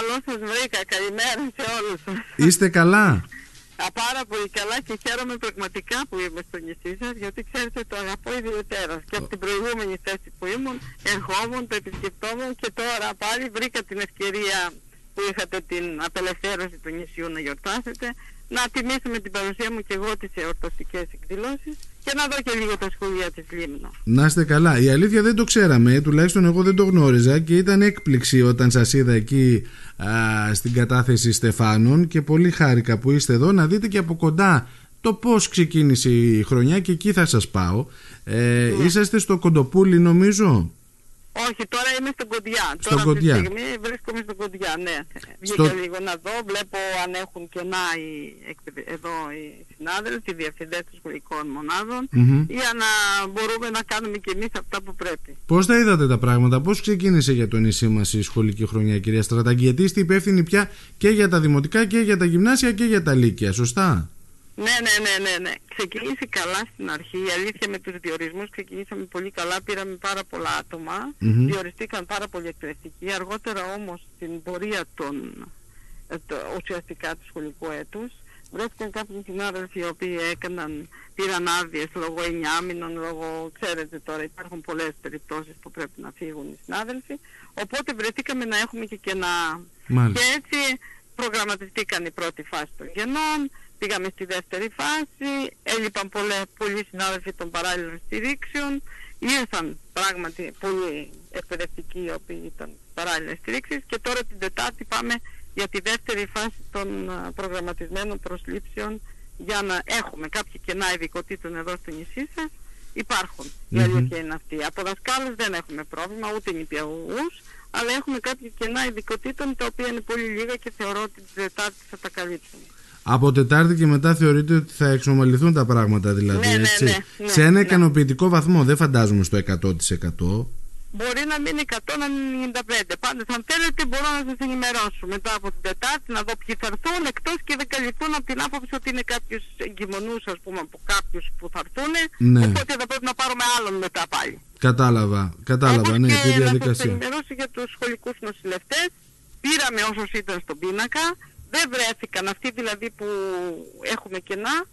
Καλώ σας βρήκα. Καλημέρα σε όλους σα. Είστε καλά; Α, πάρα πολύ καλά και χαίρομαι πραγματικά που είμαι στο νησί σας, γιατί ξέρετε το αγαπώ ιδιαίτερα. Και από την προηγούμενη θέση που ήμουν, ερχόμουν, το επισκεπτόμουν και τώρα πάλι βρήκα την ευκαιρία που είχατε την απελευθέρωση του νησιού να γιορτάσετε, να τιμήσουμε την παρουσία μου και εγώ τις εορταστικές εκδηλώσεις και να δω και λίγο τα σχολεία της Λίμνο. Να είστε καλά. Η αλήθεια δεν το ξέραμε, τουλάχιστον εγώ δεν το γνώριζα και ήταν έκπληξη όταν σας είδα εκεί α, στην κατάθεση Στεφάνων και πολύ χάρηκα που είστε εδώ να δείτε και από κοντά το πώς ξεκίνησε η χρονιά και εκεί θα σας πάω. Ε, Είσαστε στο Κοντοπούλι νομίζω; Όχι, τώρα είμαι στην Κοντιά. Στον τώρα Κοντιά. αυτή τη στιγμή βρίσκομαι στην Κοντιά, ναι. Στο- Βγήκα λίγο να δω, βλέπω αν έχουν κενά οι, εκπαιδε- εδώ οι συνάδελφοι, οι διευθυντές των σχολικών μονάδων, Μμμ. για να μπορούμε να κάνουμε και εμείς αυτά που πρέπει. Πώς τα είδατε τα πράγματα, πώς ξεκίνησε για το νησί μας η σχολική χρονιά κυρία Στρατάκη, γιατί είστε υπεύθυνοι πια και για τα δημοτικά και για τα γυμνάσια και για τα λύκεια, σωστά; Ναι, ναι, ναι, ναι, ναι. Ξεκίνησε καλά στην αρχή. Η αλήθεια με τους διορισμούς ξεκινήσαμε πολύ καλά. Πήραμε πάρα πολλά άτομα. Μμμ. Διοριστήκαν πάρα πολύ εκπαιδευτικοί. Αργότερα όμως στην πορεία των ε, το, ουσιαστικά του σχολικού έτους βρέθηκαν κάποιοι συνάδελφοι οι οποίοι έκαναν, πήραν άδειες λόγω εννιάμινων, λόγω, ξέρετε τώρα υπάρχουν πολλές περιπτώσεις που πρέπει να φύγουν οι συνάδελφοι. Οπότε βρεθήκαμε να έχουμε και κενά. Μάλιστα. Και έτσι προγραμματιστήκαν η πρώτη φάση των γενών, πήγαμε στη δεύτερη φάση, έλειπαν πολλέ, πολλοί συνάδελφοι των παράλληλων στηρίξεων, ήρθαν πράγματι πολλοί εκπαιδευτικοί οι οποίοι ήταν παράλληλες στηρίξεις και τώρα την Τετάρτη πάμε για τη δεύτερη φάση των α, προγραμματισμένων προσλήψεων για να έχουμε κάποια κενά ειδικοτήτων εδώ στο νησί σας. Υπάρχουν. Η Μμμ. αλήθεια είναι αυτή. Από δασκάλους δεν έχουμε πρόβλημα, ούτε νηπιαγωγούς, αλλά έχουμε κάποια κενά ειδικοτήτων τα οποία είναι πολύ λίγα και θεωρώ ότι την Τετάρτη θα τα καλύψουμε. Από Τετάρτη και μετά θεωρείτε ότι θα εξομαλυθούν τα πράγματα δηλαδή, Ναι, ναι, έτσι. ναι, ναι, Σε ένα ναι. ικανοποιητικό βαθμό, δεν φαντάζομαι στο 100%. Μπορεί να μείνει 195. Πάντως αν θέλετε μπορώ να σας ενημερώσω μετά από την Τετάρτη να δω ποιοι θα έρθουν εκτός και δεν καλυφθούν από την άποψη ότι είναι κάποιους εγκυμονούς ας πούμε από κάποιους που θα έρθουν Ναι. οπότε θα πρέπει να πάρουμε άλλον μετά πάλι. Κατάλαβα, κατάλαβα, Όπως ναι, και τη να σας διαδικασία. ενημερώσω για τους σχολικούς νοσηλευτές. Πήραμε όσους ήταν στον πίνακα. Δεν βρέθηκαν αυτοί δηλαδή που έχουμε κενά.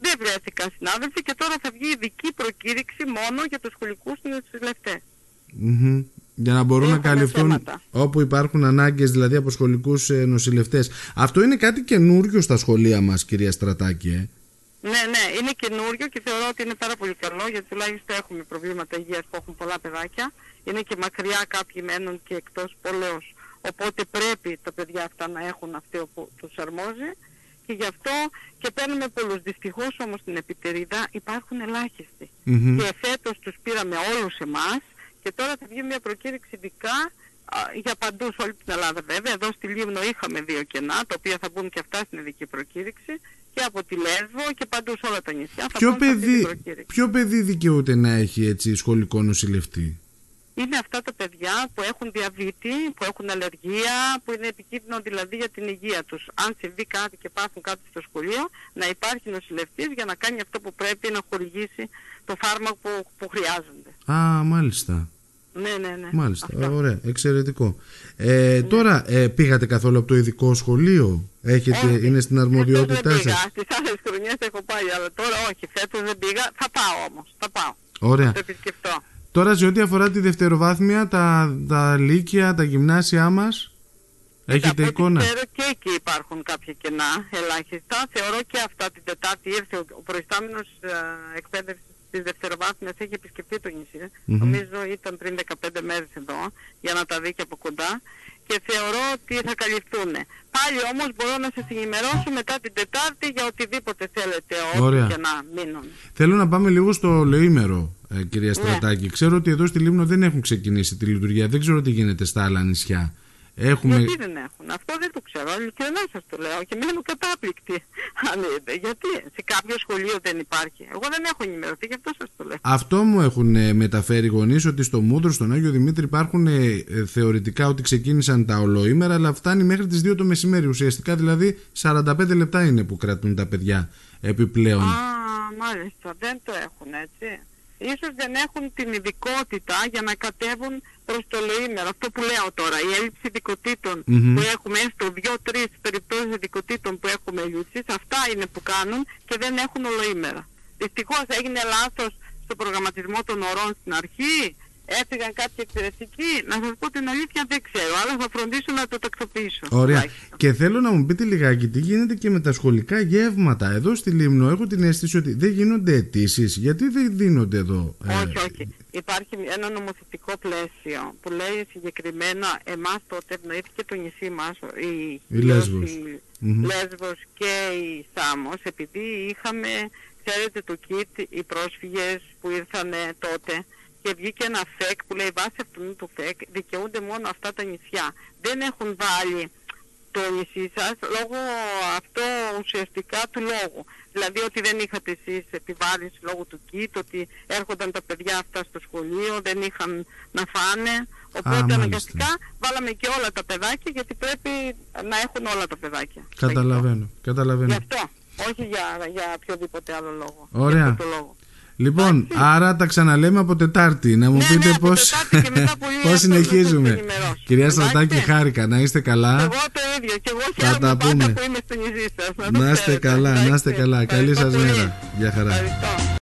Δεν βρέθηκαν συνάδελφοι και τώρα θα βγει ειδική προκήρυξη μόνο για τους σχολικούς νοσηλευτές. Μμμ. Για να μπορούν να Έχουμε καλυφθούν θέματα. όπου υπάρχουν ανάγκες δηλαδή από σχολικούς ε, νοσηλευτές. Αυτό είναι κάτι καινούριο στα σχολεία μας κυρία Στρατάκη. Ε. Ναι, ναι, είναι καινούριο και θεωρώ ότι είναι πάρα πολύ καλό γιατί τουλάχιστον έχουμε προβλήματα υγείας που έχουν πολλά παιδάκια. Είναι και μακριά κάποιοι μένουν και εκτός πόλεως. Οπότε πρέπει τα παιδιά αυτά να έχουν αυτό που τους αρμόζει και γι' αυτό και παίρνουμε πολλούς. Δυστυχώς όμως στην επιτερίδα υπάρχουν ελάχιστοι. Μμμ. Και φέτος τους πήραμε όλους εμάς και τώρα θα βγει μια προκήρυξη ειδικά α, για παντού σε όλη την Ελλάδα βέβαια. Εδώ στη Λίμνο είχαμε δύο κενά, τα οποία θα μπουν και αυτά στην ειδική προκήρυξη και από τη Λέσβο και παντού σε όλα τα νησιά. Θα Ποιο μπουν σε αυτή την παιδί, προκήρυξη. ποιο παιδί δικαιούται να έχει έτσι σχολικό νοσηλευτή; Είναι αυτά τα παιδιά που έχουν διαβήτη, που έχουν αλλεργία, που είναι επικίνδυνο δηλαδή για την υγεία τους. Αν συμβεί κάτι και πάθουν κάτι στο σχολείο, να υπάρχει νοσηλευτής για να κάνει αυτό που πρέπει να χορηγήσει το φάρμακο που, που χρειάζονται. Α, μάλιστα. Ναι, ναι, ναι. Μάλιστα. Αυτό. Ωραία, εξαιρετικό. Ε, Τώρα, ε, πήγατε καθόλου από το ειδικό σχολείο; Έχετε, Όχι, είναι στην φέτος αρμοδιότητά δεν πήγα. σας; Στις άλλες χρονιές έχω πάει, αλλά τώρα όχι. Φέτος δεν πήγα. Θα πάω όμως. Θα πάω. Ωραία. Θα το επισκεφτώ. Τώρα σε ό,τι αφορά τη δευτεροβάθμια, τα, τα λύκεια, τα γυμνάσια μας, έχετε Από ό,τι εικόνα; Ξέρω και εκεί υπάρχουν κάποια κενά ελάχιστα. Θεωρώ και αυτά την Τετάρτη ήρθε ο, ο προϊστάμενος ε, εκπαίδευσης της δευτεροβάθμιας έχει επισκεφτεί το νησί. Μμμ. Νομίζω ήταν πριν 15 μέρες εδώ για να τα δει και από κοντά και θεωρώ ότι θα καλυφθούν. Πάλι όμως μπορώ να σας ενημερώσω μετά την Τετάρτη για οτιδήποτε θέλετε Ωραία. ό,τι και να μείνουν. Θέλω να πάμε λίγο στο Λεήμερο, ε, κυρία Ναι. Στρατάκη. Ξέρω ότι εδώ στη Λίμνο δεν έχουν ξεκινήσει τη λειτουργία. Δεν ξέρω τι γίνεται στα άλλα νησιά. Έχουμε... Γιατί δεν έχουν; Αυτό δεν το ξέρω. Ειλικρινά σας το λέω και μένω κατάπληκτη. Αν είδε. Γιατί σε κάποιο σχολείο δεν υπάρχει; Εγώ δεν έχω ενημερωθεί, γι' αυτό σας το λέω. Αυτό μου έχουν ε, μεταφέρει οι γονείς ότι στο Μούδρο, στον Άγιο Δημήτρη υπάρχουν ε, ε, θεωρητικά ότι ξεκίνησαν τα ολοήμερα αλλά φτάνει μέχρι τις 2 το μεσημέρι. Ουσιαστικά δηλαδή 45 λεπτά είναι που κρατούν τα παιδιά επιπλέον. Α, μάλιστα. Δεν το έχουν έτσι. Ίσως δεν έχουν την ειδικότητα για να κατέβουν προς το λοήμερο. Αυτό που λέω τώρα, η έλλειψη ειδικοτήτων Μμμ. που έχουμε στο δύο-τρεις περιπτώσεις ειδικοτήτων που έχουμε λούσεις, αυτά είναι που κάνουν και δεν έχουν ολοήμερα. Δυστυχώς έγινε λάθος στο προγραμματισμό των ωρών στην αρχή, έφυγαν κάποιοι εξαιρετικοί. Να σας πω την αλήθεια δεν ξέρω, αλλά θα φροντίσω να το τακτοποιήσω. Ωραία. τουλάχιστον. Και θέλω να μου πείτε λιγάκι τι γίνεται και με τα σχολικά γεύματα. Εδώ στη Λίμνο; Έχω την αίσθηση ότι δεν γίνονται αιτήσεις. Γιατί δεν δίνονται εδώ. ε, Όχι, όχι. Υπάρχει ένα νομοθετικό πλαίσιο που λέει συγκεκριμένα εμάς τότε ευνοήθηκε το νησί μας, η, Η Λέσβος. η Μμμ. Λέσβος και η Σάμος, επειδή είχαμε, ξέρετε το ΚΙΤ, οι πρόσφυγες που ήρθαν τότε και βγήκε ένα ΦΕΚ που λέει βάσει αυτού του ΦΕΚ δικαιούνται μόνο αυτά τα νησιά. Δεν έχουν βάλει το νησί σας λόγω αυτό ουσιαστικά του λόγου. Δηλαδή ότι δεν είχατε εσείς επιβάρυνση λόγω του ΚΙΤ, ότι έρχονταν τα παιδιά αυτά στο σχολείο, δεν είχαν να φάνε. Οπότε μάλιστα. αναγκαστικά βάλαμε και όλα τα παιδάκια γιατί πρέπει να έχουν όλα τα παιδάκια. Καταλαβαίνω. Γι' Καταλαβαίνω. αυτό, όχι για, για οποιοδήποτε άλλο λόγο. Ωραία. Για αυτό το λόγο. Λοιπόν, άρα τα ξαναλέμε από Τετάρτη. Να μου Ναι, πείτε ναι, από πώς, Τετάρτη και μετά πολύ πώς εύκολα συνεχίζουμε. θα σας ενημερώσω. Κυρία Στρατάκη, Εντάξει. χάρηκα. Να είστε καλά. Εγώ το ίδιο και εγώ Θα χαίρομαι τα πάντα πούμε. που είμαι στο νησί σας. το Να είστε ξέρετε. καλά, να είστε Εντάξει. καλά. Καλή Ευχαριστώ σας πολύ. μέρα. Γεια χαρά. Ευχαριστώ.